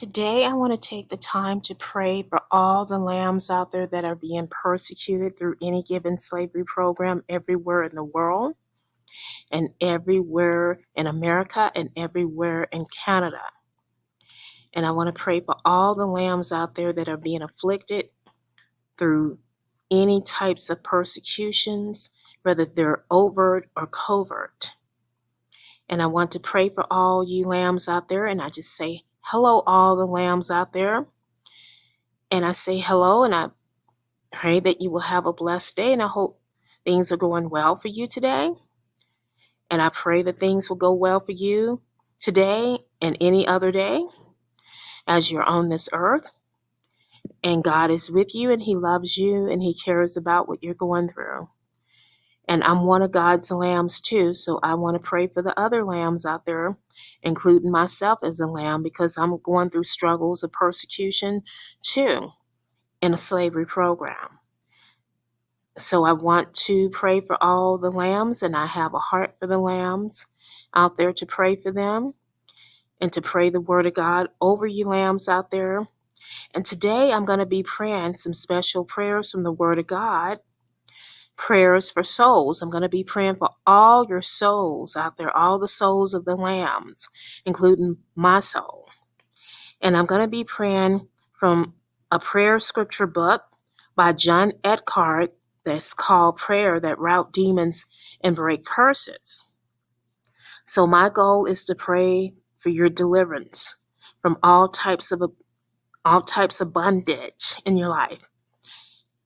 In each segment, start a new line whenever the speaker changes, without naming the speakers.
Today, I want to take the time to pray for all the lambs out there that are being persecuted through any given slavery program everywhere in the world, and everywhere in America, and everywhere in Canada. And I want to pray for all the lambs out there that are being afflicted through any types of persecutions, whether they're overt or covert. And I want to pray for all you lambs out there, and I just say, Hello, all the lambs out there. And I say hello, and I pray that you will have a blessed day, and I hope things are going well for you today. And I pray that things will go well for you today and any other day as you're on this earth. And God is with you, and He loves you, and He cares about what you're going through. And I'm one of God's lambs too, so I want to pray for the other lambs out there including myself as a lamb, because I'm going through struggles of persecution too in a slavery program. So I want to pray for all the lambs, and I have a heart for the lambs out there to pray for them and to pray the word of God over you lambs out there. And today I'm going to be praying some special prayers from the word of God prayers for souls. I'm going to be praying for all your souls out there, all the souls of the lambs, including my soul. And I'm going to be praying from a prayer scripture book by John Eckhardt that's called Prayer That Rout Demons and Break Curses. So my goal is to pray for your deliverance from all types of all types of bondage in your life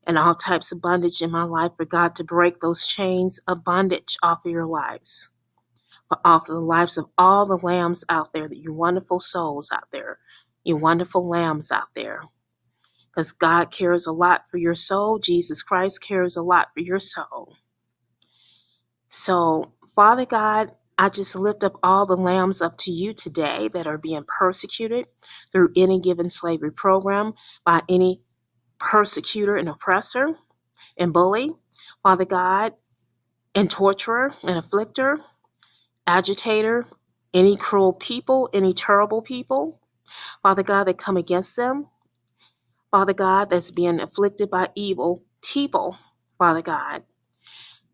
and all types of bondage in my life for God to break those chains of bondage off of your lives, But off of the lives of all the lambs out there, you wonderful souls out there, you wonderful lambs out there. Because God cares a lot for your soul. Jesus Christ cares a lot for your soul. So, Father God, I just lift up all the lambs up to you today that are being persecuted through any given slavery program by any persecutor and oppressor and bully, Father God, and torturer and afflictor, agitator, any cruel people, any terrible people, Father God, that come against them, Father God, that's being afflicted by evil people, Father God.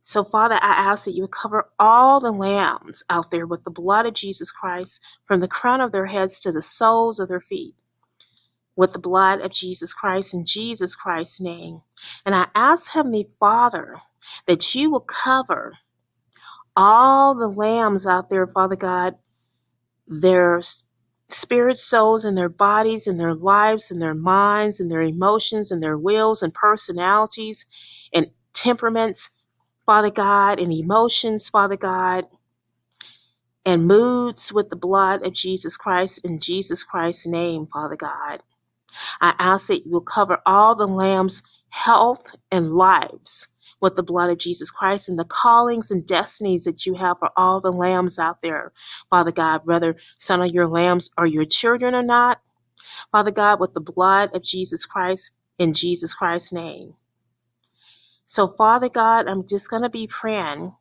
So, Father, I ask that you would cover all the lambs out there with the blood of Jesus Christ from the crown of their heads to the soles of their feet with the blood of Jesus Christ in Jesus Christ's name. And I ask Heavenly Father that you will cover all the lambs out there, Father God, their spirit, souls, and their bodies, and their lives, and their minds, and their emotions, and their wills, and personalities, and temperaments, Father God, and emotions, Father God, and moods with the blood of Jesus Christ in Jesus Christ's name, Father God. I ask that you will cover all the lamb's health and lives with the blood of Jesus Christ and the callings and destinies that you have for all the lambs out there, Father God, whether some of your lambs are your children or not, Father God, with the blood of Jesus Christ in Jesus Christ's name. So, Father God, I'm just going to be praying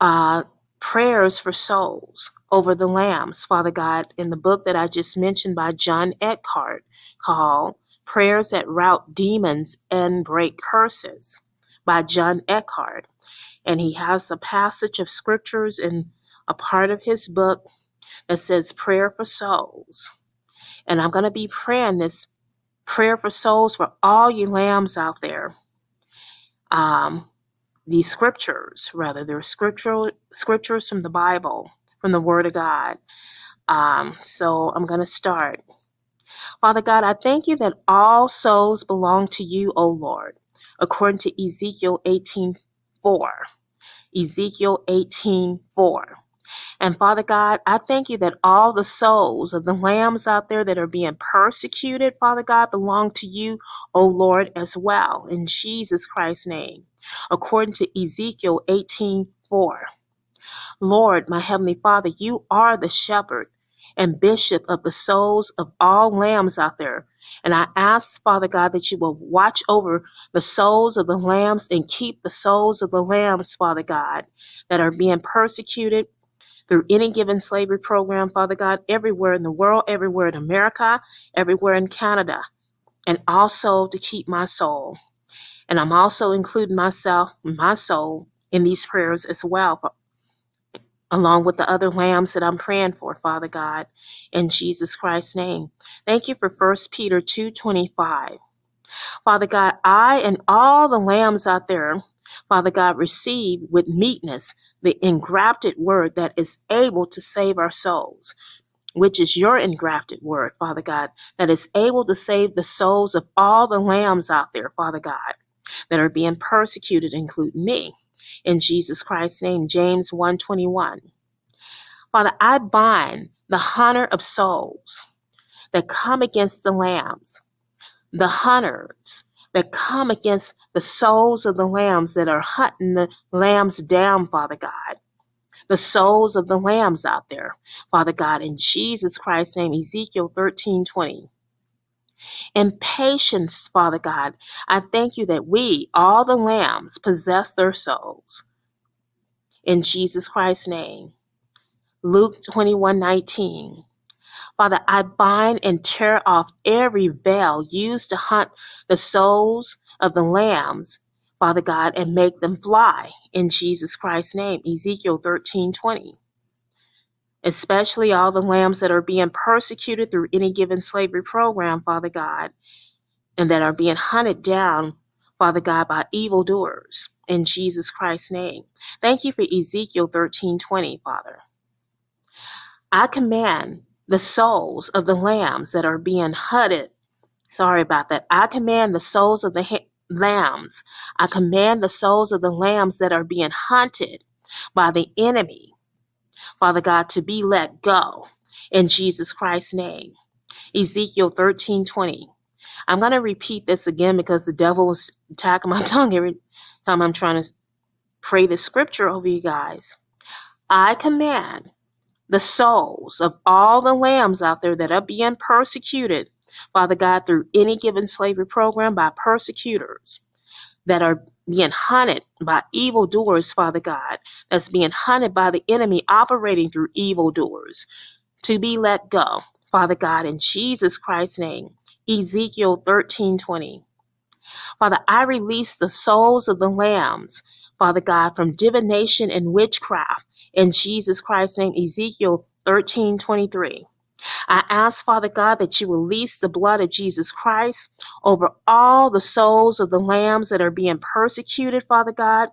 uh, prayers for souls over the lambs, Father God, in the book that I just mentioned by John Eckhardt called Prayers That Rout Demons and Break Curses by John Eckhardt. And he has a passage of scriptures in a part of his book that says Prayer for Souls. And I'm going to be praying this prayer for souls for all you lambs out there. Um, these scriptures, rather, they're scriptural scriptures from the Bible, from the Word of God. Um, so I'm going to start. Father God, I thank you that all souls belong to you, O Lord, according to Ezekiel 18:4. Ezekiel 18:4. And Father God, I thank you that all the souls of the lambs out there that are being persecuted, Father God, belong to you, O Lord, as well, in Jesus Christ's name, according to Ezekiel 18:4. Lord, my heavenly Father, you are the shepherd and bishop of the souls of all lambs out there. And I ask, Father God, that you will watch over the souls of the lambs and keep the souls of the lambs, Father God, that are being persecuted through any given slavery program, Father God, everywhere in the world, everywhere in America, everywhere in Canada, and also to keep my soul. And I'm also including myself, my soul, in these prayers as well, along with the other lambs that I'm praying for, Father God, in Jesus Christ's name. Thank you for 1 Peter 2.25. Father God, I and all the lambs out there, Father God, receive with meekness the engrafted word that is able to save our souls, which is your engrafted word, Father God, that is able to save the souls of all the lambs out there, Father God, that are being persecuted, include me. In Jesus Christ's name, James 121. Father, I bind the hunter of souls that come against the lambs, the hunters that come against the souls of the lambs that are hunting the lambs down, Father God. The souls of the lambs out there, Father God, in Jesus Christ's name, Ezekiel 13 20. In patience, Father God, I thank you that we, all the lambs, possess their souls. In Jesus Christ's name. Luke 21 19. Father, I bind and tear off every veil used to hunt the souls of the lambs, Father God, and make them fly in Jesus Christ's name. Ezekiel 13 20. Especially all the lambs that are being persecuted through any given slavery program, Father God, and that are being hunted down, Father God, by evildoers in Jesus Christ's name. Thank you for Ezekiel 13:20, Father. I command the souls of the lambs that are being hunted. Sorry about that. I command the souls of the ha- lambs. I command the souls of the lambs that are being hunted by the enemy, Father God, to be let go in Jesus Christ's name. Ezekiel 13 20. I'm going to repeat this again because the devil was attacking my tongue every time I'm trying to pray the scripture over you guys. I command the souls of all the lambs out there that are being persecuted, Father God, through any given slavery program by persecutors that are being hunted by evildoers, Father God, that's being hunted by the enemy operating through evildoers, to be let go, Father God, in Jesus Christ's name. Ezekiel 13 20. Father, I release the souls of the lambs, Father God, from divination and witchcraft in Jesus Christ's name, Ezekiel 13 23. I ask, Father God, that you release the blood of Jesus Christ over all the souls of the lambs that are being persecuted, Father God,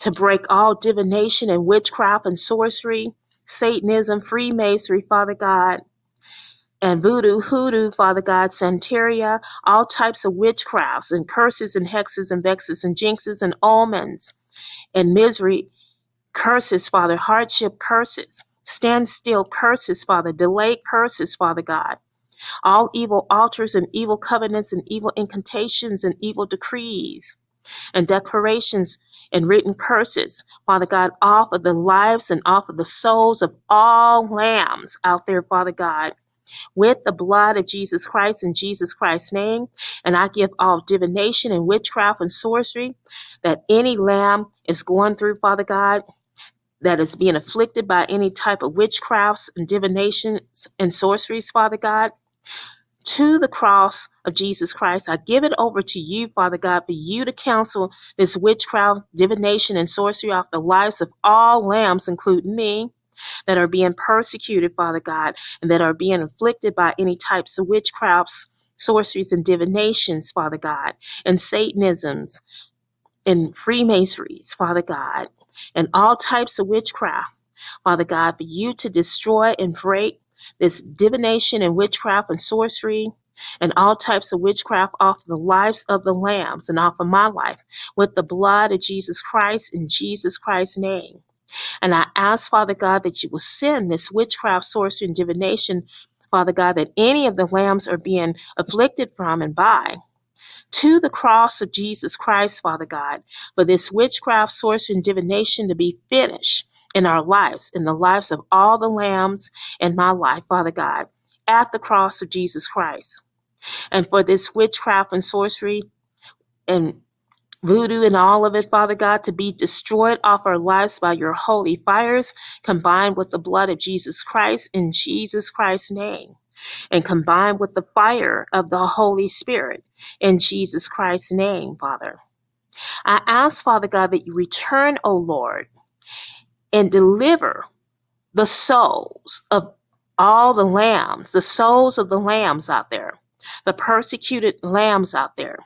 to break all divination and witchcraft and sorcery, Satanism, Freemasonry, Father God, and voodoo, hoodoo, Father God, Santeria, all types of witchcrafts and curses and hexes and vexes and jinxes and omens and misery curses, Father, hardship curses, stand still curses, Father, delay curses, Father God. All evil altars and evil covenants and evil incantations and evil decrees and declarations and written curses, Father God, off of the lives and off of the souls of all lambs out there, Father God with the blood of Jesus Christ in Jesus Christ's name. And I give all divination and witchcraft and sorcery that any lamb is going through, Father God, that is being afflicted by any type of witchcrafts and divinations and sorceries, Father God, to the cross of Jesus Christ. I give it over to you, Father God, for you to counsel this witchcraft, divination, and sorcery off the lives of all lambs, including me that are being persecuted, Father God, and that are being afflicted by any types of witchcrafts, sorceries, and divinations, Father God, and Satanisms and Freemasonries, Father God, and all types of witchcraft, Father God, for you to destroy and break this divination and witchcraft and sorcery and all types of witchcraft off the lives of the lambs and off of my life with the blood of Jesus Christ in Jesus Christ's name. And I ask, Father God, that you will send this witchcraft, sorcery, and divination, Father God, that any of the lambs are being afflicted from and by to the cross of Jesus Christ, Father God, for this witchcraft, sorcery, and divination to be finished in our lives, in the lives of all the lambs in my life, Father God, at the cross of Jesus Christ. And for this witchcraft and sorcery and voodoo and all of it, Father God, to be destroyed off our lives by your holy fires, combined with the blood of Jesus Christ in Jesus Christ's name, and combined with the fire of the Holy Spirit in Jesus Christ's name, Father. I ask, Father God, that you return, O Lord, and deliver the souls of all the lambs, the souls of the lambs out there, the persecuted lambs out there,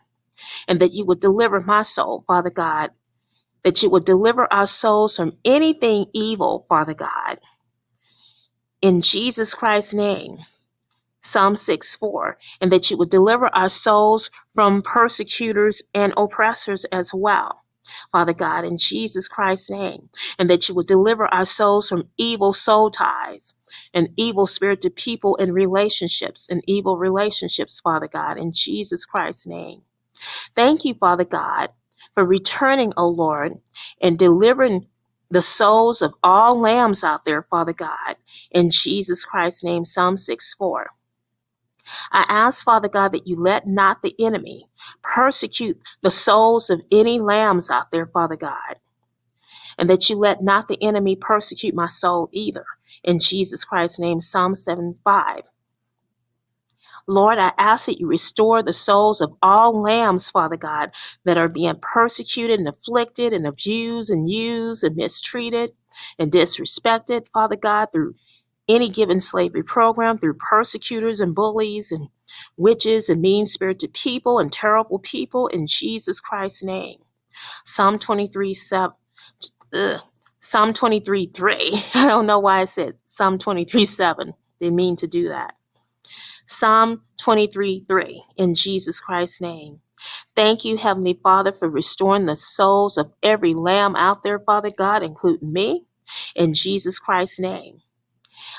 and that you would deliver my soul, Father God, that you would deliver our souls from anything evil, Father God, in Jesus Christ's name. Psalm 6 4, and that you would deliver our souls from persecutors and oppressors as well. Father God, in Jesus Christ's name, and that you would deliver our souls from evil soul ties and evil spirited people and relationships and evil relationships, Father God, in Jesus Christ's name. Thank you, Father God, for returning, O Lord, and delivering the souls of all lambs out there, Father God, in Jesus Christ's name. Psalm 6 4. I ask, Father God, that you let not the enemy persecute the souls of any lambs out there, Father God, and that you let not the enemy persecute my soul either. In Jesus Christ's name, Psalm 7 5. Lord, I ask that you restore the souls of all lambs, Father God, that are being persecuted and afflicted and abused and used and mistreated and disrespected, Father God, through any given slavery program, through persecutors and bullies and witches and mean spirited people and terrible people in Jesus Christ's name. Psalm 23 7. Ugh. Psalm 23 3. I don't know why I said Psalm 23 7. Didn't mean to do that. Psalm 23 3 in Jesus Christ's name. Thank you, Heavenly Father, for restoring the souls of every lamb out there, Father God, including me, in Jesus Christ's name.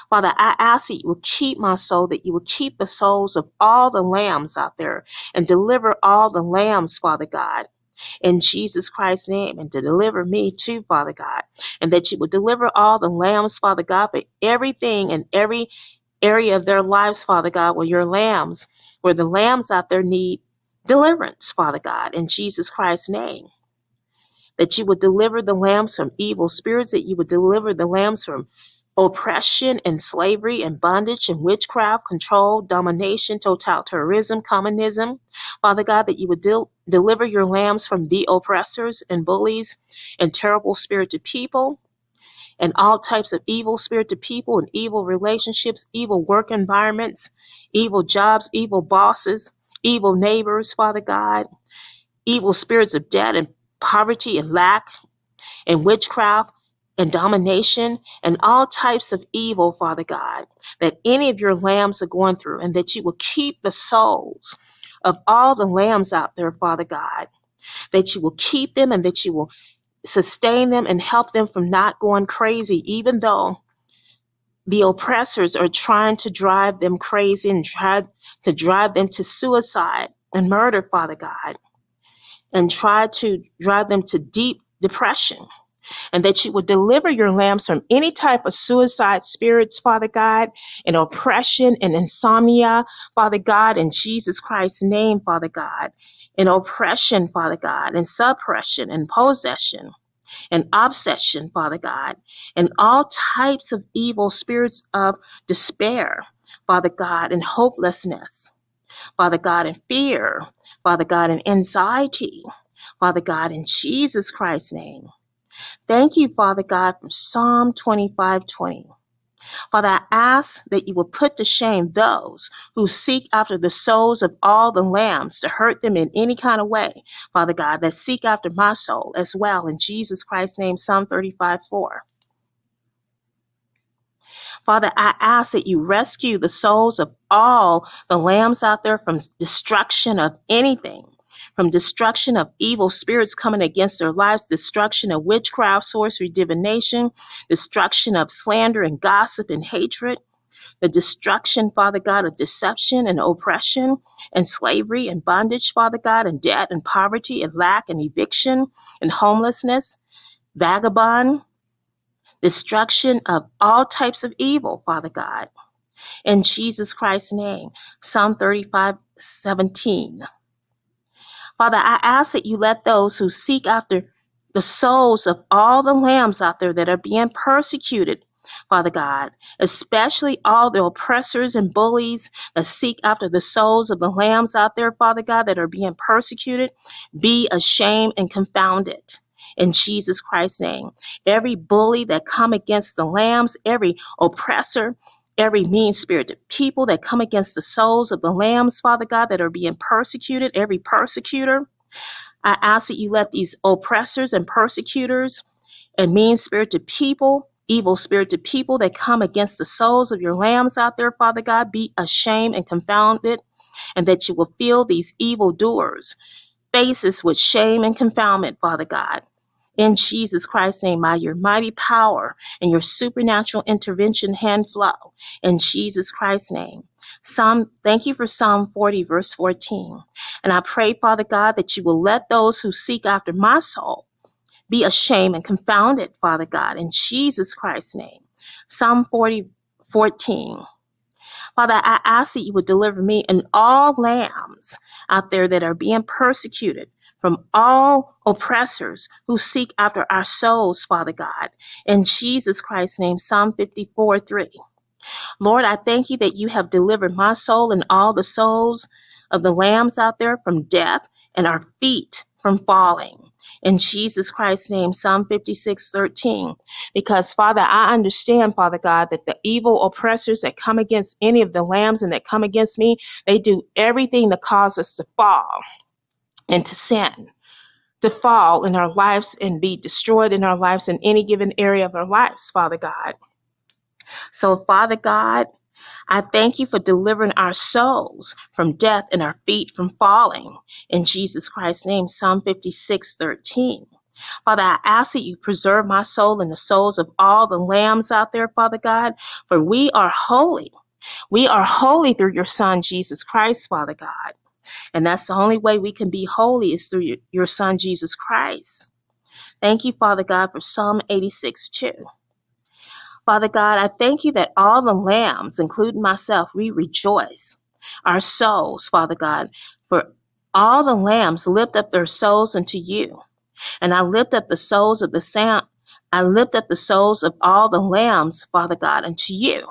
Father, I ask that you will keep my soul, that you will keep the souls of all the lambs out there and deliver all the lambs, Father God. In Jesus Christ's name, and to deliver me too, Father God, and that you will deliver all the lambs, Father God, but everything and every area of their lives, Father God, where your lambs, where the lambs out there need deliverance, Father God, in Jesus Christ's name. That you would deliver the lambs from evil spirits, that you would deliver the lambs from oppression and slavery and bondage and witchcraft, control, domination, totalitarianism, communism. Father God, that you would del- deliver your lambs from the oppressors and bullies and terrible spirited people and all types of evil spirited people and evil relationships, evil work environments, evil jobs, evil bosses, evil neighbors, Father God, evil spirits of debt and poverty and lack and witchcraft and domination and all types of evil, Father God, that any of your lambs are going through, and that you will keep the souls of all the lambs out there, Father God, that you will keep them and that you will sustain them and help them from not going crazy, even though the oppressors are trying to drive them crazy and try to drive them to suicide and murder, Father God, and try to drive them to deep depression and that you would deliver your lambs from any type of suicide spirits, Father God, and oppression and insomnia, Father God, in Jesus Christ's name, Father God, and oppression, Father God, and suppression and possession and obsession, Father God, and all types of evil spirits of despair, Father God, and hopelessness, Father God, and fear, Father God, and anxiety, Father God, in Jesus Christ's name. Thank you, Father God, from Psalm 25 20. Father, I ask that you will put to shame those who seek after the souls of all the lambs to hurt them in any kind of way, Father God, that seek after my soul as well. In Jesus Christ's name, Psalm 35 4. Father, I ask that you rescue the souls of all the lambs out there from destruction of anything from destruction of evil spirits coming against their lives, destruction of witchcraft, sorcery, divination, destruction of slander and gossip and hatred, the destruction, Father God, of deception and oppression and slavery and bondage, Father God, and debt and poverty and lack and eviction and homelessness, vagabond, destruction of all types of evil, Father God. In Jesus Christ's name. Psalm 35 17. Father, I ask that you let those who seek after the souls of all the lambs out there that are being persecuted, Father God, especially all the oppressors and bullies that seek after the souls of the lambs out there, Father God, that are being persecuted, be ashamed and confounded. In Jesus Christ's name, every bully that come against the lambs, every oppressor, every mean spirited people that come against the souls of the lambs, Father God, that are being persecuted, every persecutor, I ask that you let these oppressors and persecutors and mean spirited people, evil spirited people that come against the souls of your lambs out there, Father God, be ashamed and confounded, and that you will fill these evil doers' faces with shame and confoundment, Father God. In Jesus Christ's name, by your mighty power and your supernatural intervention hand flow. In Jesus Christ's name. Psalm, thank you for Psalm 40, verse 14. And I pray, Father God, that you will let those who seek after my soul be ashamed and confounded, Father God, in Jesus Christ's name. Psalm 40, 14. Father, I ask that you would deliver me and all lambs out there that are being persecuted from all oppressors who seek after our souls, Father God. In Jesus Christ's name, Psalm 54 3. Lord, I thank you that you have delivered my soul and all the souls of the lambs out there from death and our feet from falling. In Jesus Christ's name, Psalm 56 13. Because, Father, I understand, Father God, that the evil oppressors that come against any of the lambs and that come against me, they do everything to cause us to fall and to sin, to fall in our lives and be destroyed in our lives in any given area of our lives, Father God. So, Father God, I thank you for delivering our souls from death and our feet from falling. In Jesus Christ's name, Psalm 56 13. Father, I ask that you preserve my soul and the souls of all the lambs out there, Father God, for we are holy. We are holy through your Son, Jesus Christ, Father God. And that's the only way we can be holy is through your, your Son, Jesus Christ. Thank you, Father God, for Psalm 86 2. Father God, I thank you that all the lambs, including myself, we rejoice. Our souls, Father God, for all the lambs lift up their souls unto you. And I lift up the souls of the sound. I lift up the souls of all the lambs, Father God, unto you.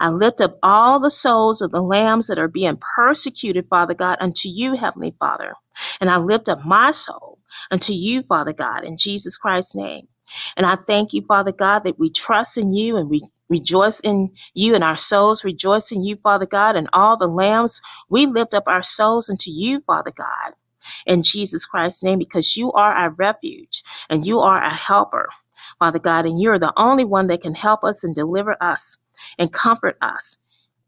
I lift up all the souls of the lambs that are being persecuted, Father God, unto you, Heavenly Father. And I lift up my soul unto you, Father God, in Jesus Christ's name. And I thank you, Father God, that we trust in you and we rejoice in you and our souls rejoice in you, Father God, and all the lambs. We lift up our souls unto you, Father God, in Jesus Christ's name, because you are our refuge and you are our helper, Father God, and you're the only one that can help us and deliver us and comfort us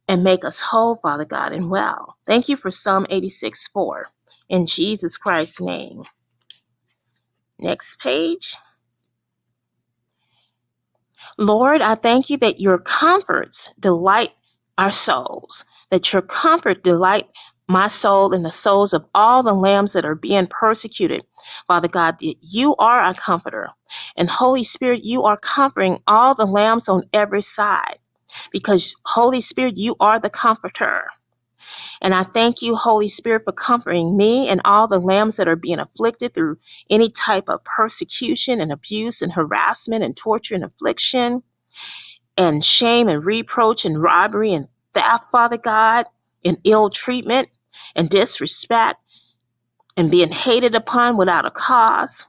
and make us whole, Father God, and well. Thank you for Psalm 86 4. In Jesus Christ's name. Next page. Lord, I thank you that your comforts delight our souls, that your comfort delight my soul and the souls of all the lambs that are being persecuted. Father God, you are a comforter. And Holy Spirit, you are comforting all the lambs on every side because Holy Spirit, you are the comforter. And I thank you, Holy Spirit, for comforting me and all the lambs that are being afflicted through any type of persecution and abuse and harassment and torture and affliction and shame and reproach and robbery and theft, Father God, and ill treatment and disrespect and being hated upon without a cause,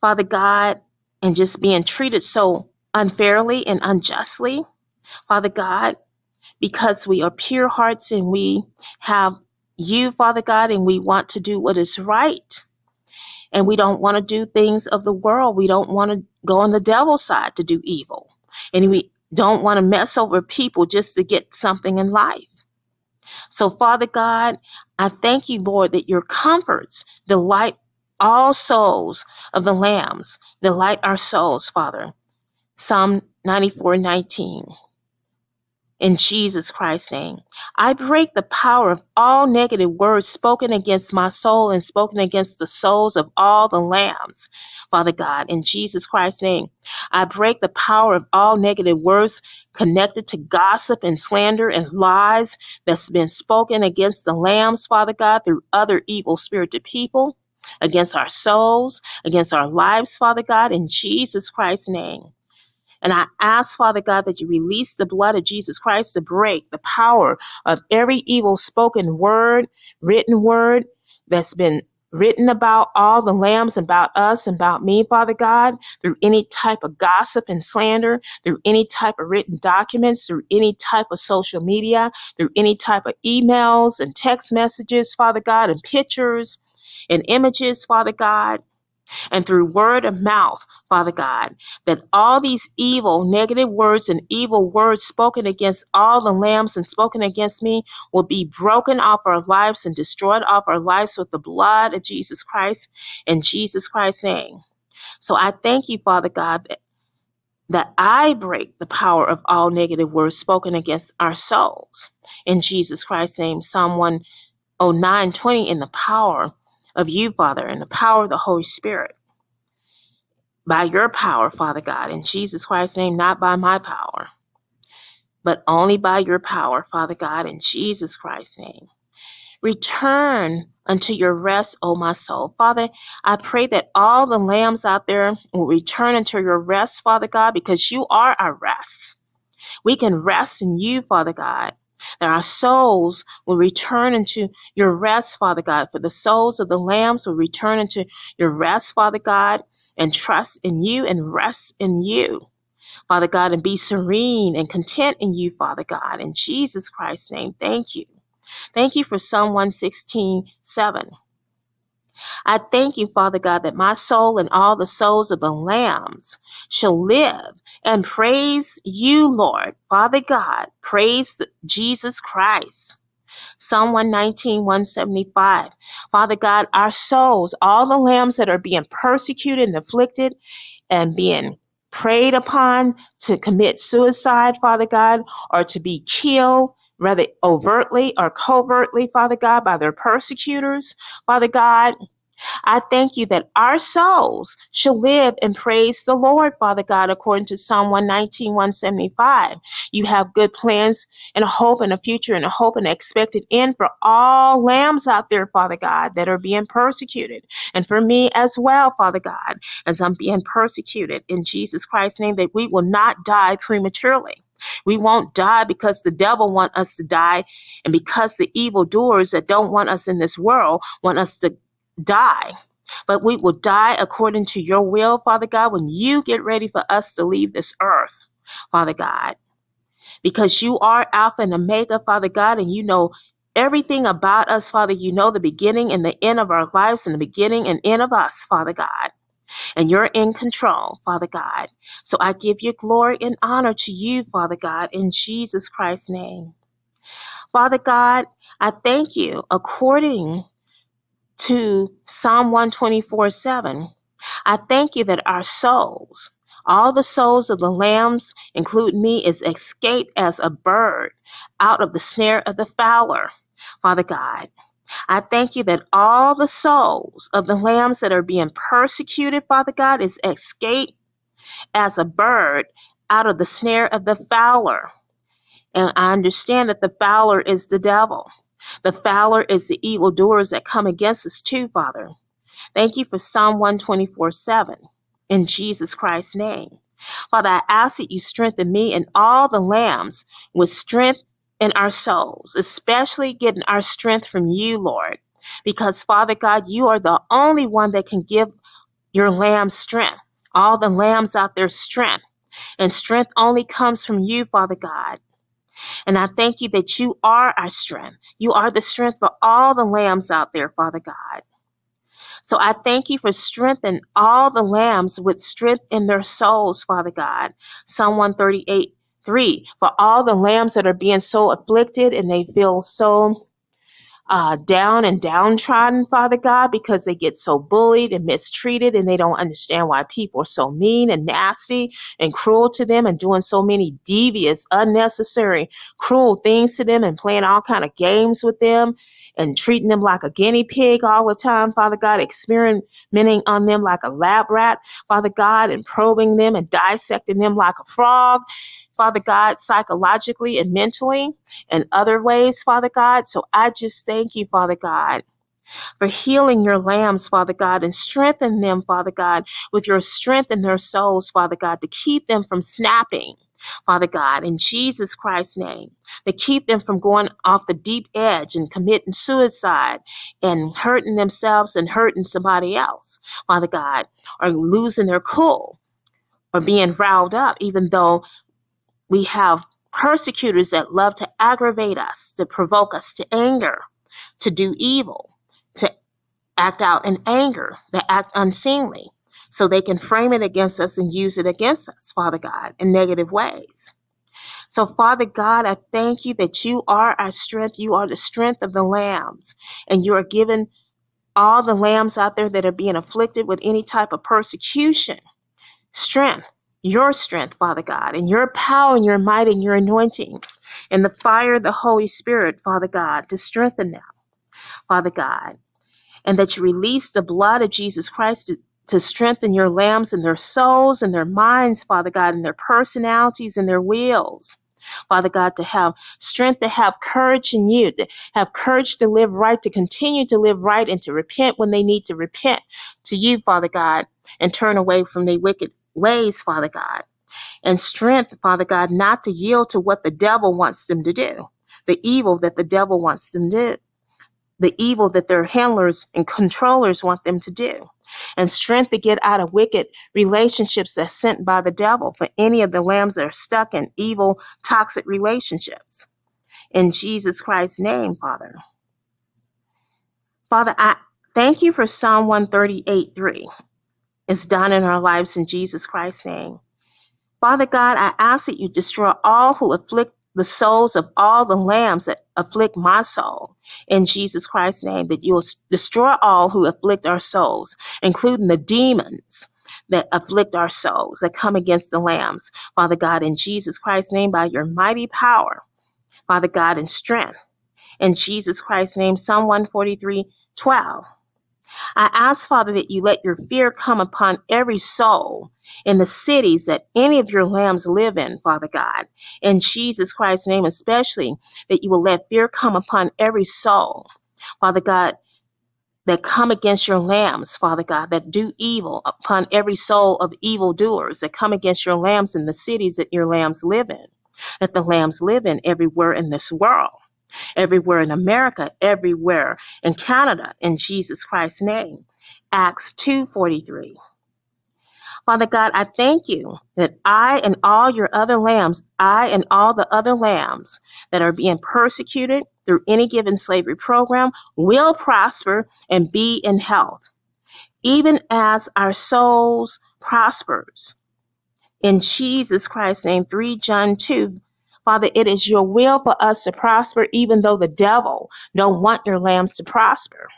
Father God, and just being treated so unfairly and unjustly, Father God, because we are pure hearts and we have you, Father God, and we want to do what is right. And we don't want to do things of the world. We don't want to go on the devil's side to do evil. And we don't want to mess over people just to get something in life. So, Father God, I thank you, Lord, that your comforts delight all souls of the lambs, delight our souls, Father. Psalm 94 19. In Jesus Christ's name. I break the power of all negative words spoken against my soul and spoken against the souls of all the lambs, Father God, in Jesus Christ's name. I break the power of all negative words connected to gossip and slander and lies that's been spoken against the lambs, Father God, through other evil spirited people. Against our souls, against our lives, Father God, in Jesus Christ's name. And I ask, Father God, that you release the blood of Jesus Christ to break the power of every evil spoken word, written word that's been written about all the lambs, about us, about me, Father God, through any type of gossip and slander, through any type of written documents, through any type of social media, through any type of emails and text messages, Father God, and pictures and images, Father God and through word of mouth, Father God, that all these evil, negative words and evil words spoken against all the lambs and spoken against me will be broken off our lives and destroyed off our lives with the blood of Jesus Christ and Jesus Christ's name. So I thank you, Father God, that, that I break the power of all negative words spoken against our souls. In Jesus Christ's name, Psalm 109 20, in the power of you, Father, and the power of the Holy Spirit by your power, Father God, in Jesus Christ's name, not by my power, but only by your power, Father God, in Jesus Christ's name. Return unto your rest, O my soul. Father, I pray that all the lambs out there will return unto your rest, Father God, because you are our rest. We can rest in you, Father God. That our souls will return into your rest, Father God. For the souls of the lambs will return into your rest, Father God and trust in you and rest in you, Father God, and be serene and content in you, Father God. In Jesus Christ's name, thank you. Thank you for Psalm 116, 7. I thank you, Father God, that my soul and all the souls of the lambs shall live and praise you, Lord. Father God, praise Jesus Christ. Psalm 119, 175. Father God, our souls, all the lambs that are being persecuted and afflicted and being preyed upon to commit suicide, Father God, or to be killed, whether overtly or covertly, Father God, by their persecutors, Father God. I thank you that our souls shall live and praise the Lord, Father God, according to Psalm 119, 175. You have good plans and a hope and a future and a hope and an expected end for all lambs out there, Father God, that are being persecuted. And for me as well, Father God, as I'm being persecuted in Jesus Christ's name, that we will not die prematurely. We won't die because the devil want us to die and because the evil doers that don't want us in this world want us to die. But we will die according to your will, Father God, when you get ready for us to leave this earth, Father God. Because you are Alpha and Omega, Father God, and you know everything about us, Father. You know the beginning and the end of our lives and the beginning and end of us, Father God. And you're in control, Father God. So I give you glory and honor to you, Father God, in Jesus Christ's name. Father God, I thank you according to Psalm 124 7. I thank you that our souls, all the souls of the lambs, including me, is escaped as a bird out of the snare of the fowler, Father God. I thank you that all the souls of the lambs that are being persecuted, Father God, is escaped as a bird out of the snare of the fowler. And I understand that the fowler is the devil. The fowler is the evildoers that come against us too, Father. Thank you for Psalm 124 7. In Jesus Christ's name. Father, I ask that you strengthen me and all the lambs with strength in our souls, especially getting our strength from you, Lord. Because, Father God, you are the only one that can give your lambs strength. All the lambs out there, strength. And strength only comes from you, Father God. And I thank you that you are our strength. You are the strength for all the lambs out there, Father God. So I thank you for strengthening all the lambs with strength in their souls, Father God. Psalm 138 3. For all the lambs that are being so afflicted and they feel so uh, down and downtrodden, Father God, because they get so bullied and mistreated and they don't understand why people are so mean and nasty and cruel to them and doing so many devious, unnecessary, cruel things to them and playing all kind of games with them and treating them like a guinea pig all the time, Father God, experimenting on them like a lab rat, Father God, and probing them and dissecting them like a frog. Father God, psychologically and mentally and other ways, Father God. So I just thank you, Father God, for healing your lambs, Father God, and strengthen them, Father God, with your strength in their souls, Father God, to keep them from snapping. Father God, in Jesus Christ's name, to keep them from going off the deep edge and committing suicide and hurting themselves and hurting somebody else, Father God, or losing their cool or being riled up, even though we have persecutors that love to aggravate us, to provoke us to anger, to do evil, to act out in anger, to act unseemly, so they can frame it against us and use it against us, Father God, in negative ways. So, Father God, I thank you that you are our strength. You are the strength of the lambs, and you are giving all the lambs out there that are being afflicted with any type of persecution strength, your strength, Father God, and your power and your might and your anointing, and the fire of the Holy Spirit, Father God, to strengthen them, Father God, and that you release the blood of Jesus Christ to, to strengthen your lambs and their souls and their minds, Father God, and their personalities and their wills. Father God, to have strength, to have courage in you, to have courage to live right, to continue to live right, and to repent when they need to repent to you, Father God, and turn away from their wicked ways, Father God, and strength, Father God, not to yield to what the devil wants them to do, the evil that the devil wants them to do, the evil that their handlers and controllers want them to do, and strength to get out of wicked relationships that's sent by the devil for any of the lambs that are stuck in evil, toxic relationships. In Jesus Christ's name, Father. Father, I thank you for Psalm 138 3 is done in our lives in Jesus Christ's name. Father God, I ask that you destroy all who afflict the souls of all the lambs that afflict my soul in Jesus Christ's name, that you will destroy all who afflict our souls, including the demons that afflict our souls, that come against the lambs. Father God, in Jesus Christ's name, by your mighty power, Father God, in strength. In Jesus Christ's name, Psalm 143 12. I ask, Father, that you let your fear come upon every soul in the cities that any of your lambs live in, Father God. In Jesus Christ's name, especially, that you will let fear come upon every soul, Father God, that come against your lambs, Father God, that do evil upon every soul of evildoers that come against your lambs in the cities that your lambs live in, that the lambs live in everywhere in this world everywhere in America, everywhere in Canada, in Jesus Christ's name. Acts 2:43. Father God, I thank you that I and all your other lambs, I and all the other lambs that are being persecuted through any given slavery program will prosper and be in health, even as our souls prospers. In Jesus Christ's name, 3 John 2 Father, it is your will for us to prosper, even though the devil don't want your lambs to prosper.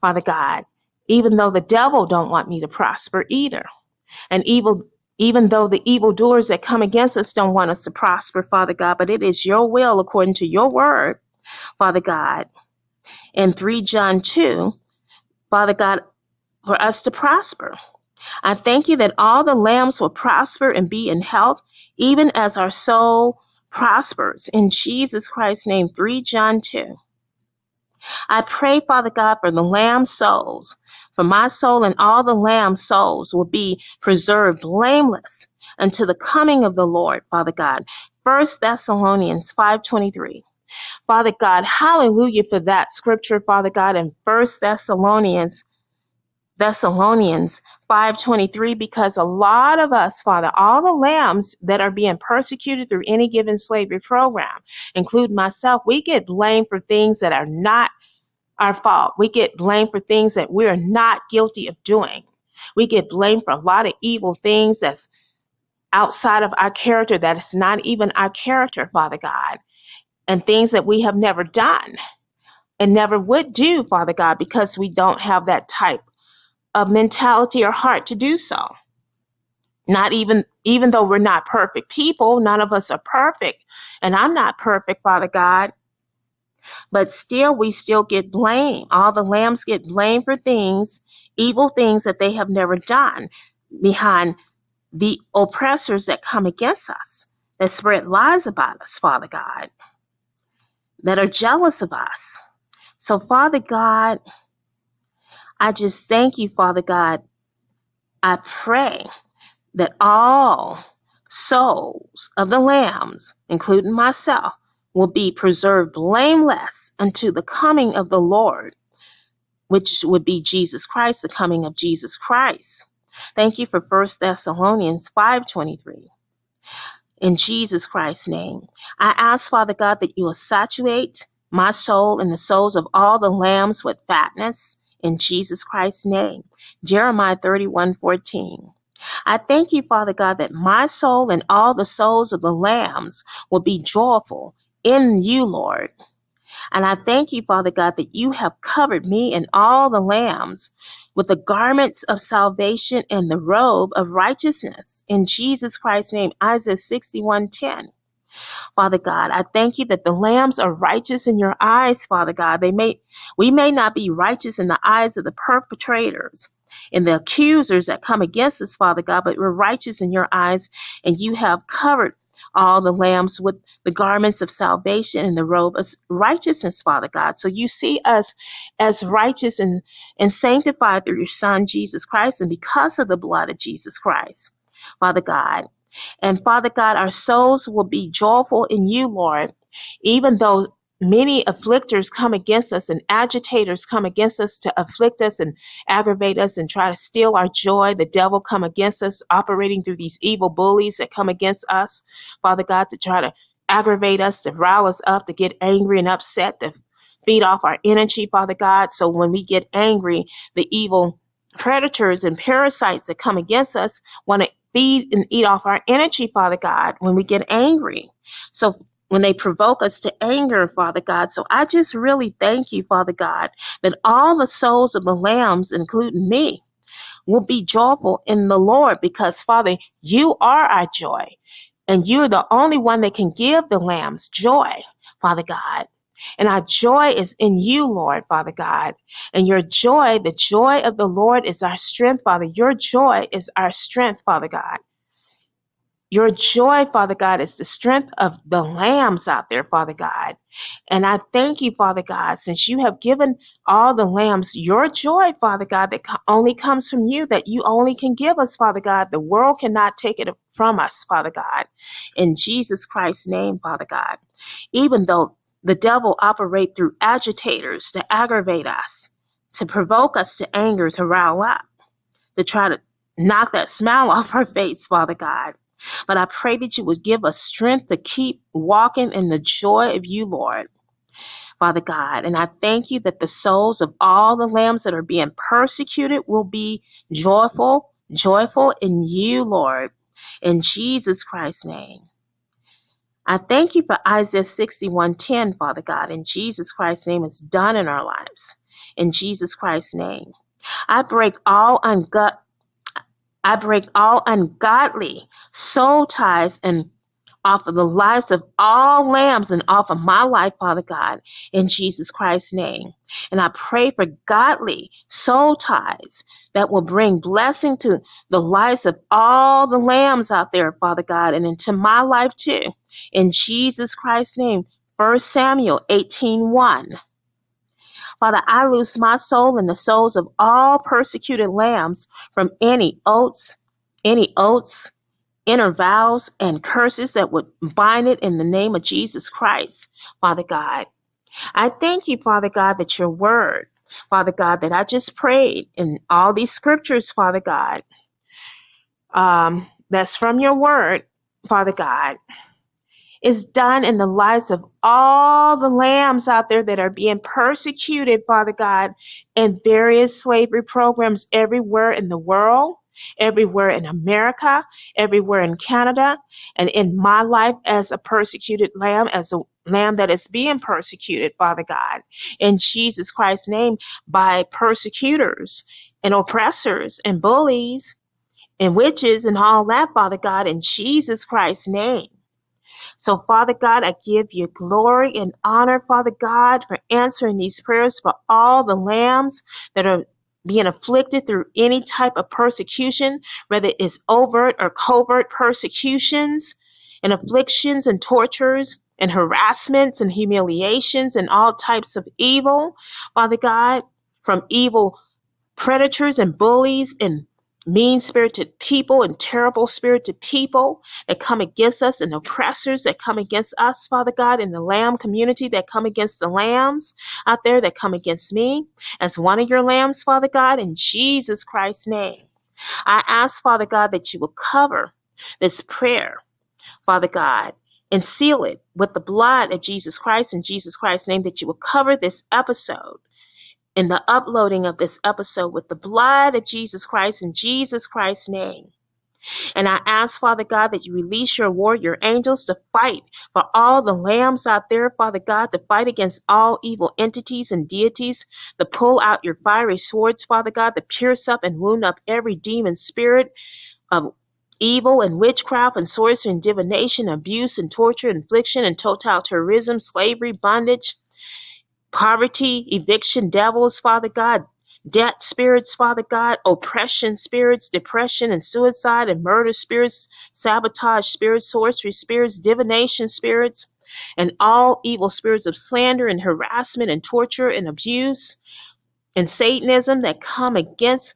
Father God, even though the devil don't want me to prosper either. And evil even though the evildoers that come against us don't want us to prosper, Father God, but it is your will according to your word, Father God. In 3 John 2, Father God, for us to prosper. I thank you that all the lambs will prosper and be in health, even as our soul prospers. In Jesus Christ's name, 3 John 2. I pray, Father God, for the lamb souls, for my soul and all the lamb souls will be preserved blameless until the coming of the Lord, Father God. 1 Thessalonians 5.23. Father God, hallelujah for that scripture, Father God, in 1 Thessalonians Thessalonians 5:23 because a lot of us, Father, all the lambs that are being persecuted through any given slavery program, including myself, we get blamed for things that are not our fault. We get blamed for things that we're not guilty of doing. We get blamed for a lot of evil things that's outside of our character, that is not even our character, Father God, and things that we have never done and never would do, Father God, because we don't have that type of mentality or heart to do so. Not even even though we're not perfect people, none of us are perfect, and I'm not perfect, Father God. But still, we still get blamed. All the lambs get blamed for things, evil things that they have never done behind the oppressors that come against us, that spread lies about us, Father God, that are jealous of us. So, Father God, I just thank you, Father God. I pray that all souls of the lambs, including myself, will be preserved blameless unto the coming of the Lord, which would be Jesus Christ, the coming of Jesus Christ. Thank you for 1 Thessalonians 5:23. In Jesus Christ's name, I ask Father God that you will saturate my soul and the souls of all the lambs with fatness in Jesus Christ's name. Jeremiah 31:14. I thank you, Father God, that my soul and all the souls of the lambs will be joyful in you, Lord. And I thank you, Father God, that you have covered me and all the lambs with the garments of salvation and the robe of righteousness. In Jesus Christ's name, Isaiah 61:10. Father God. I thank you that the lambs are righteous in your eyes, Father God. They may we may not be righteous in the eyes of the perpetrators and the accusers that come against us, Father God, but we're righteous in your eyes, and you have covered all the lambs with the garments of salvation and the robe of righteousness, Father God. So you see us as righteous and, and sanctified through your Son, Jesus Christ, and because of the blood of Jesus Christ, Father God. And Father God, our souls will be joyful in you, Lord, even though many afflictors come against us and agitators come against us to afflict us and aggravate us and try to steal our joy. The devil come against us, operating through these evil bullies that come against us, Father God, to try to aggravate us, to rile us up, to get angry and upset, to feed off our energy, Father God. So when we get angry, the evil predators and parasites that come against us want to feed and eat off our energy, Father God, when we get angry. So when they provoke us to anger, Father God. So I just really thank you, Father God, that all the souls of the lambs, including me, will be joyful in the Lord because, Father, you are our joy. And you're the only one that can give the lambs joy, Father God. And our joy is in you, Lord, Father God. And your joy, the joy of the Lord is our strength, Father. Your joy is our strength, Father God. Your joy, Father God, is the strength of the lambs out there, Father God. And I thank you, Father God, since you have given all the lambs your joy, Father God, that only comes from you, that you only can give us, Father God. The world cannot take it from us, Father God. In Jesus Christ's name, Father God. Even though the devil operate through agitators to aggravate us, to provoke us to anger, to rile up, to try to knock that smile off our face, Father God. But I pray that you would give us strength to keep walking in the joy of you, Lord. Father God, and I thank you that the souls of all the lambs that are being persecuted will be joyful, joyful in you, Lord. In Jesus Christ's name. I thank you for Isaiah 61:10, Father God. In Jesus Christ's name, is done in our lives. In Jesus Christ's name. I break all ungo- I break all ungodly soul ties and off of the lives of all lambs and off of my life, Father God, in Jesus Christ's name. And I pray for godly soul ties that will bring blessing to the lives of all the lambs out there, Father God, and into my life too. In Jesus Christ's name. 1 Samuel 18:1. Father, I loose my soul and the souls of all persecuted lambs from any oaths, any oaths, inner vows, and curses that would bind it in the name of Jesus Christ, Father God. I thank you, Father God, that your word, Father God, that I just prayed in all these scriptures, Father God, um, that's from your word, Father God is done in the lives of all the lambs out there that are being persecuted, Father God, in various slavery programs everywhere in the world, everywhere in America, everywhere in Canada, and in my life as a persecuted lamb, as a lamb that is being persecuted, Father God, in Jesus Christ's name by persecutors and oppressors and bullies and witches and all that, Father God, in Jesus Christ's name. So, Father God, I give you glory and honor, Father God, for answering these prayers for all the lambs that are being afflicted through any type of persecution, whether it's overt or covert persecutions and afflictions and tortures and harassments and humiliations and all types of evil, Father God, from evil predators and bullies and mean spirited people and terrible spirited people that come against us and oppressors that come against us, Father God, in the lamb community that come against the lambs out there that come against me as one of your lambs, Father God, in Jesus Christ's name. I ask, Father God, that you will cover this prayer, Father God, and seal it with the blood of Jesus Christ in Jesus Christ's name, that you will cover this episode in the uploading of this episode with the blood of Jesus Christ in Jesus Christ's name. And I ask, Father God, that you release your warrior angels to fight for all the lambs out there, Father God, to fight against all evil entities and deities, to pull out your fiery swords, Father God, to pierce up and wound up every demon spirit of evil and witchcraft and sorcery and divination, abuse and torture, infliction and totalitarianism, slavery, bondage, poverty, eviction devils, Father God, debt spirits, Father God, oppression spirits, depression and suicide and murder spirits, sabotage spirits, sorcery spirits, divination spirits, and all evil spirits of slander and harassment and torture and abuse and Satanism that come against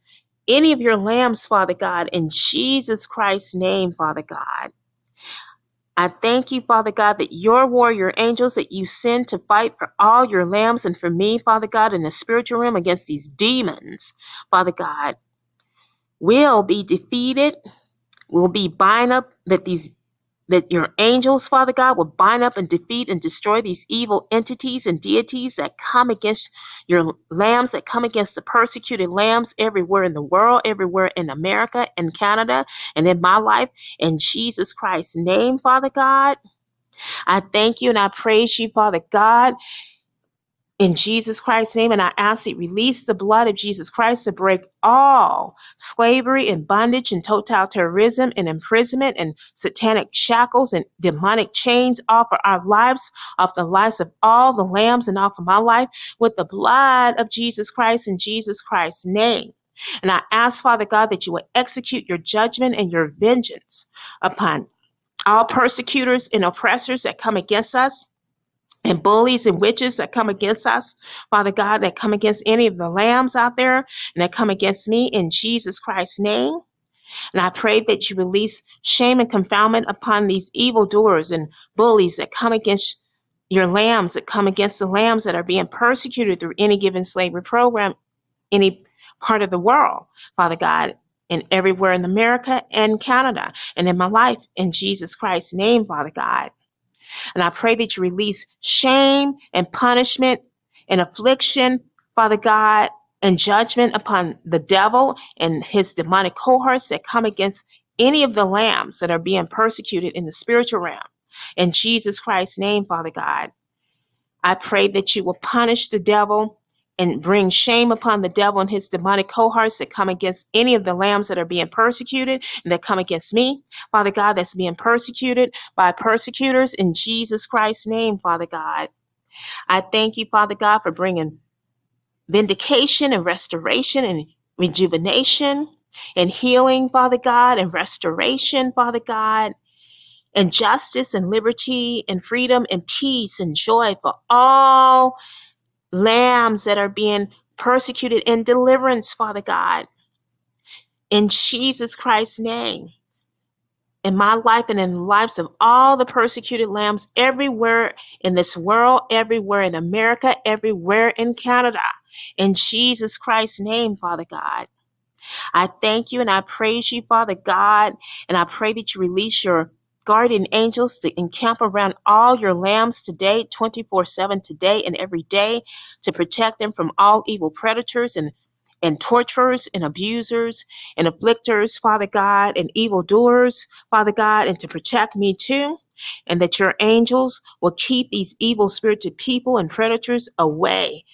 any of your lambs, Father God, in Jesus Christ's name, Father God. I thank you, Father God, that your warrior angels that you send to fight for all your lambs and for me, Father God, in the spiritual realm against these demons, Father God, will be defeated, will be bind up that these that your angels, Father God, will bind up and defeat and destroy these evil entities and deities that come against your lambs, that come against the persecuted lambs everywhere in the world, everywhere in America and Canada and in my life. In Jesus Christ's name, Father God, I thank you and I praise you, Father God in Jesus Christ's name, and I ask that you release the blood of Jesus Christ to break all slavery and bondage and totalitarianism and imprisonment and satanic shackles and demonic chains off of our lives, off the lives of all the lambs and off of my life with the blood of Jesus Christ in Jesus Christ's name. And I ask, Father God, that you will execute your judgment and your vengeance upon all persecutors and oppressors that come against us and bullies and witches that come against us, Father God, that come against any of the lambs out there and that come against me in Jesus Christ's name. And I pray that you release shame and confoundment upon these evildoers and bullies that come against your lambs, that come against the lambs that are being persecuted through any given slavery program, any part of the world, Father God, and everywhere in America and Canada and in my life, in Jesus Christ's name, Father God. And I pray that you release shame and punishment and affliction, Father God, and judgment upon the devil and his demonic cohorts that come against any of the lambs that are being persecuted in the spiritual realm. In Jesus Christ's name, Father God, I pray that you will punish the devil and bring shame upon the devil and his demonic cohorts that come against any of the lambs that are being persecuted and that come against me, Father God, that's being persecuted by persecutors in Jesus Christ's name, Father God. I thank you, Father God, for bringing vindication and restoration and rejuvenation and healing, Father God, and restoration, Father God, and justice and liberty and freedom and peace and joy for all lambs that are being persecuted and deliverance, Father God. In Jesus Christ's name, in my life and in the lives of all the persecuted lambs everywhere in this world, everywhere in America, everywhere in Canada. In Jesus Christ's name, Father God. I thank you and I praise you, Father God, and I pray that you release your guardian angels to encamp around all your lambs today, 24 7 today and every day, to protect them from all evil predators and and torturers and abusers and afflictors, Father God, and evildoers, Father God, and to protect me too. and that your angels will keep these evil spirited people and predators away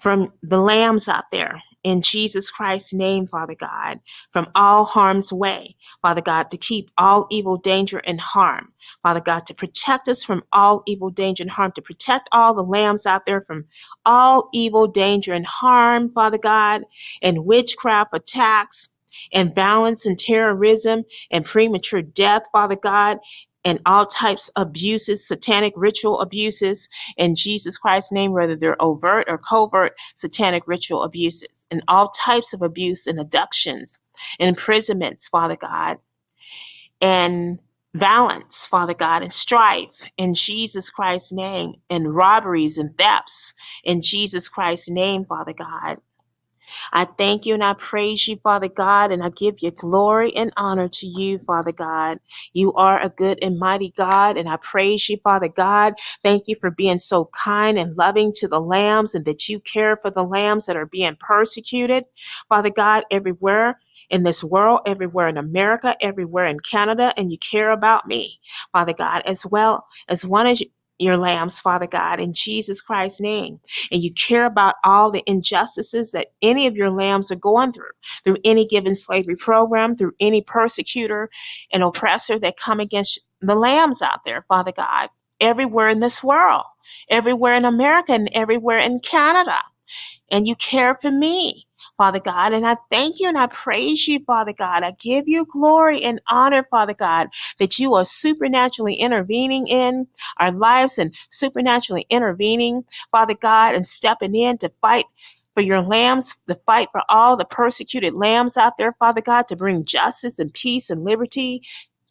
from the lambs out there in Jesus Christ's name, Father God, from all harm's way, Father God, to keep all evil, danger, and harm, Father God, to protect us from all evil, danger, and harm, to protect all the lambs out there from all evil, danger, and harm, Father God, and witchcraft attacks. And violence and terrorism and premature death, Father God, and all types of abuses, satanic ritual abuses, in Jesus Christ's name, whether they're overt or covert satanic ritual abuses, and all types of abuse and abductions, and imprisonments, Father God, and violence, Father God, and strife in Jesus Christ's name, and robberies and thefts in Jesus Christ's name, Father God. I thank you and I praise you, Father God, and I give you glory and honor to you, Father God. You are a good and mighty God, and I praise you, Father God. Thank you for being so kind and loving to the lambs and that you care for the lambs that are being persecuted, Father God, everywhere in this world, everywhere in America, everywhere in Canada, and you care about me, Father God, as well as one as your lambs, Father God, in Jesus Christ's name. And you care about all the injustices that any of your lambs are going through, through any given slavery program, through any persecutor and oppressor that come against the lambs out there, Father God, everywhere in this world, everywhere in America, and everywhere in Canada and you care for me, Father God. And I thank you and I praise you, Father God. I give you glory and honor, Father God, that you are supernaturally intervening in our lives and supernaturally intervening, Father God, and stepping in to fight for your lambs, to fight for all the persecuted lambs out there, Father God, to bring justice and peace and liberty,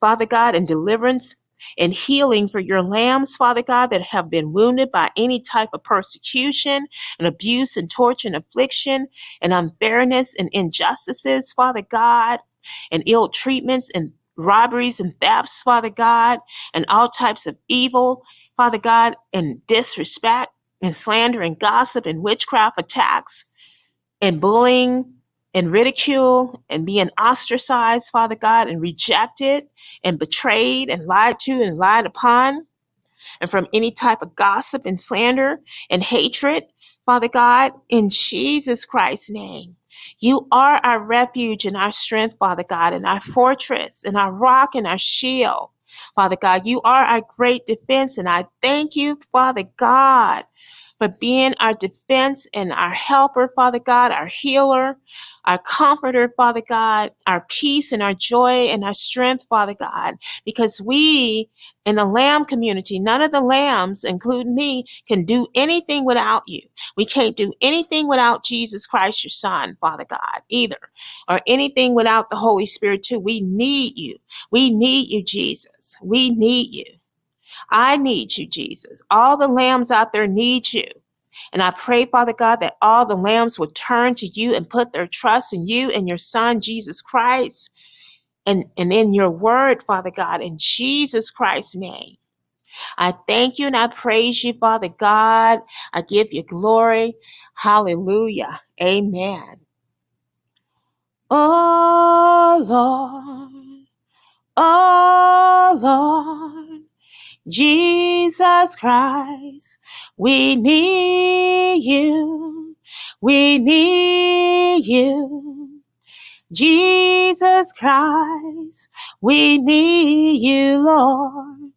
Father God, and deliverance and healing for your lambs, Father God, that have been wounded by any type of persecution and abuse and torture and affliction and unfairness and injustices, Father God, and ill treatments and robberies and thefts, Father God, and all types of evil, Father God, and disrespect and slander and gossip and witchcraft attacks and bullying and ridicule and being ostracized, Father God, and rejected and betrayed and lied to and lied upon, and from any type of gossip and slander and hatred, Father God, in Jesus Christ's name. You are our refuge and our strength, Father God, and our fortress and our rock and our shield. Father God, you are our great defense, and I thank you, Father God, for being our defense and our helper, Father God, our healer, our comforter, Father God, our peace and our joy and our strength, Father God, because we in the lamb community, none of the lambs, including me, can do anything without you. We can't do anything without Jesus Christ, your Son, Father God, either, or anything without the Holy Spirit, too. We need you. We need you, Jesus. We need you. I need you, Jesus. All the lambs out there need you. And I pray, Father God, that all the lambs will turn to you and put their trust in you and your Son, Jesus Christ, and, and in your word, Father God, in Jesus Christ's name. I thank you and I praise you, Father God. I give you glory. Hallelujah. Amen. Oh Lord, oh Lord, Jesus Christ, we need you. We need you. Jesus Christ, we need you, Lord.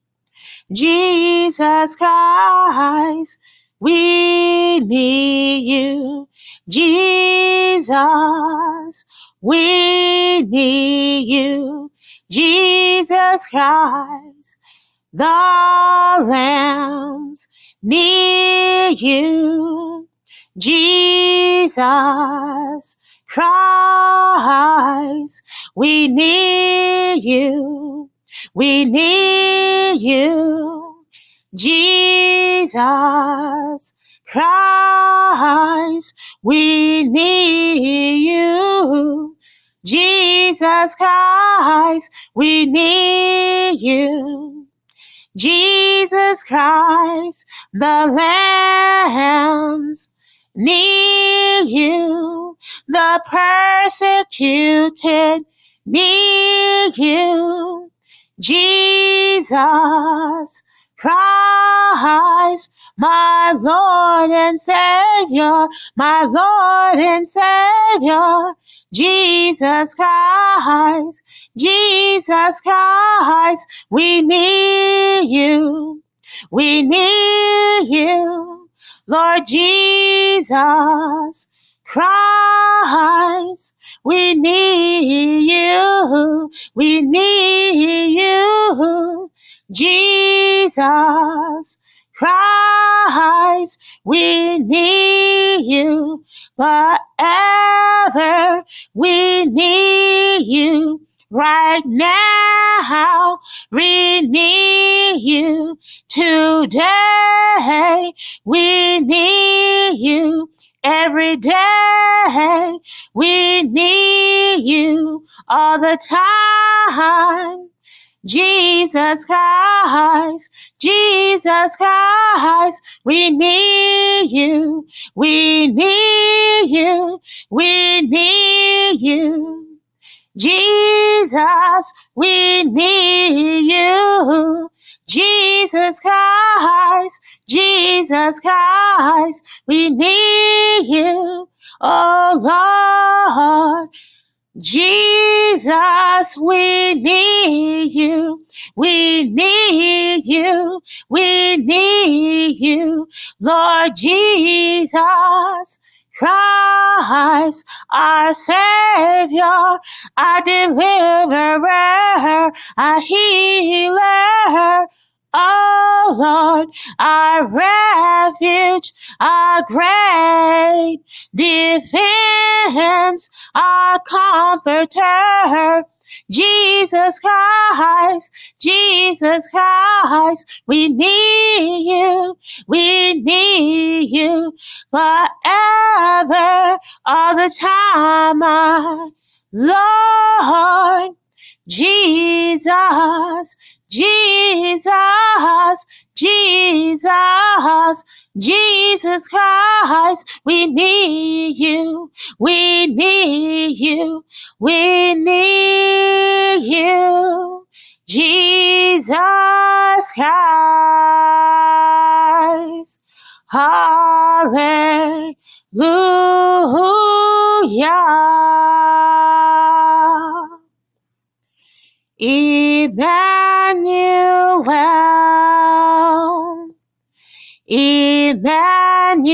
Jesus Christ, we need you. Jesus, we need you. Jesus Christ, the lambs need you. Jesus Christ, we need you. We need you, Jesus Christ. We need you, Jesus Christ. We need you, Jesus Christ. The lambs need you, the persecuted need you. Jesus Christ, my Lord and Savior, my Lord and Savior, Jesus Christ, Jesus Christ, we need you, we need you, Lord Jesus Christ, we need you, we need you, Jesus Christ, we need you forever. We need you right now. We need you today. We need you every day. We need you all the time. Jesus Christ, Jesus Christ, we need you, we need you, we need you. Jesus, we need you. Jesus Christ, Jesus Christ, we need you. Oh Lord, Jesus, we need you. We need you. We need you. Lord Jesus Christ, our Savior, our deliverer, our healer. Oh Lord, our refuge, our great defense, our comforter. Jesus Christ, Jesus Christ, we need you, we need you forever, all the time, my Lord. Jesus, Jesus, Jesus, Jesus Christ, we need you, we need you, we need you, Jesus Christ. Hallelujah. Emmanuel, Emmanuel,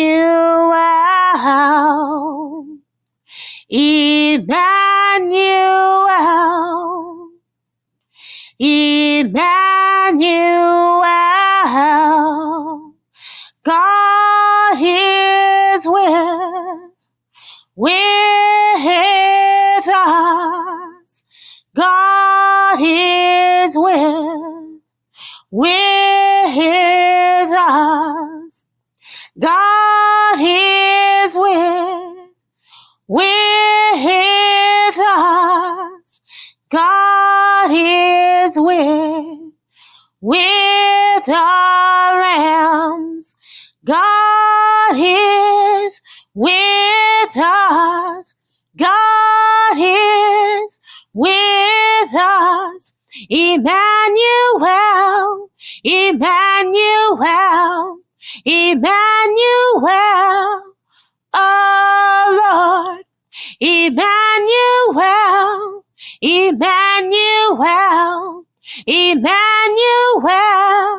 Emmanuel, Emmanuel. God is with, with us. God is with, with God is with, with us. God is with, with our lambs. God is with us. God is with us. Emmanuel, Emmanuel, Emmanuel. Oh Lord, Emmanuel, Emmanuel, Emmanuel.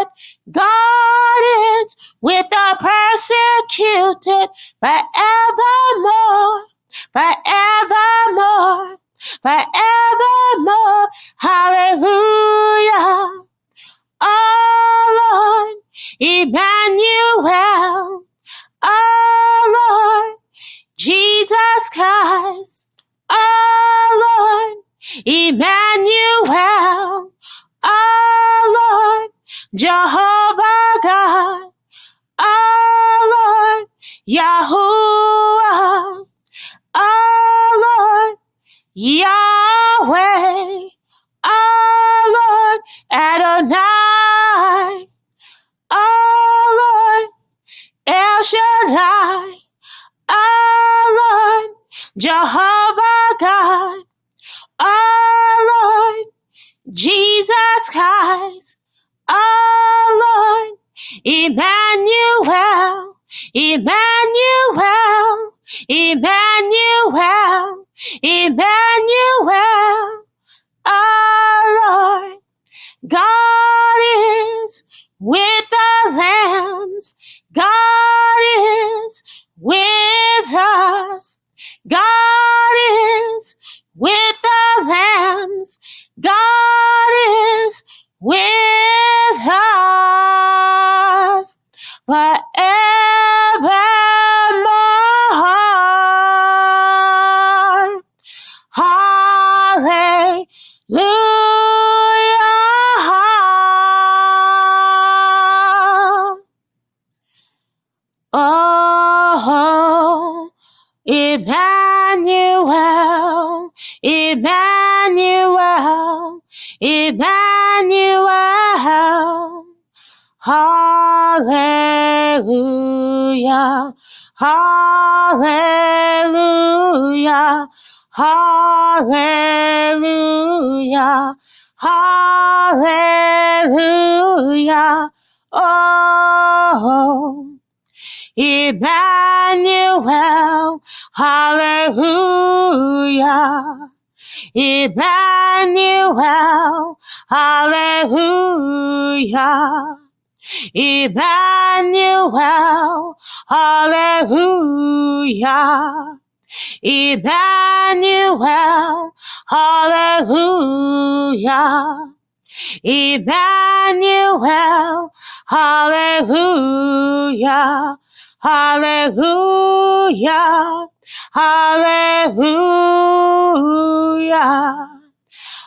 Persecuted. God is with the persecuted forevermore, forevermore, forevermore. Hallelujah. Oh Lord, Emmanuel. Oh Lord, Jesus Christ. Oh Lord, Emmanuel. Oh Lord, Jehovah God. Oh Lord, Yahuwah. Oh Lord, Yahweh. Oh Lord, Adonai. Oh Lord, El Shaddai. Oh Lord, Jehovah God. Oh Lord, Jesus Christ. Oh Lord, Emmanuel. Emmanuel. Emmanuel. Emmanuel. Oh Lord. God is with the lambs. God is with us. God is with the lambs. God is with Hallelujah. Oh, Emmanuel, Emmanuel, Emmanuel. Hallelujah. Hallelujah. Hallelujah. Hallelujah. Hallelujah. Oh, Emmanuel. Hallelujah. Emmanuel. Hallelujah. Emmanuel, hallelujah. Emmanuel, hallelujah. Emmanuel, hallelujah. Hallelujah. Hallelujah.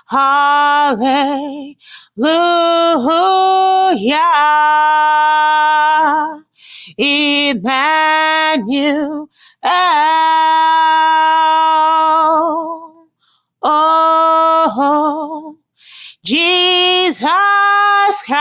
Hallelujah. Emmanuel. Oh, oh, Oh, Jesus Christ.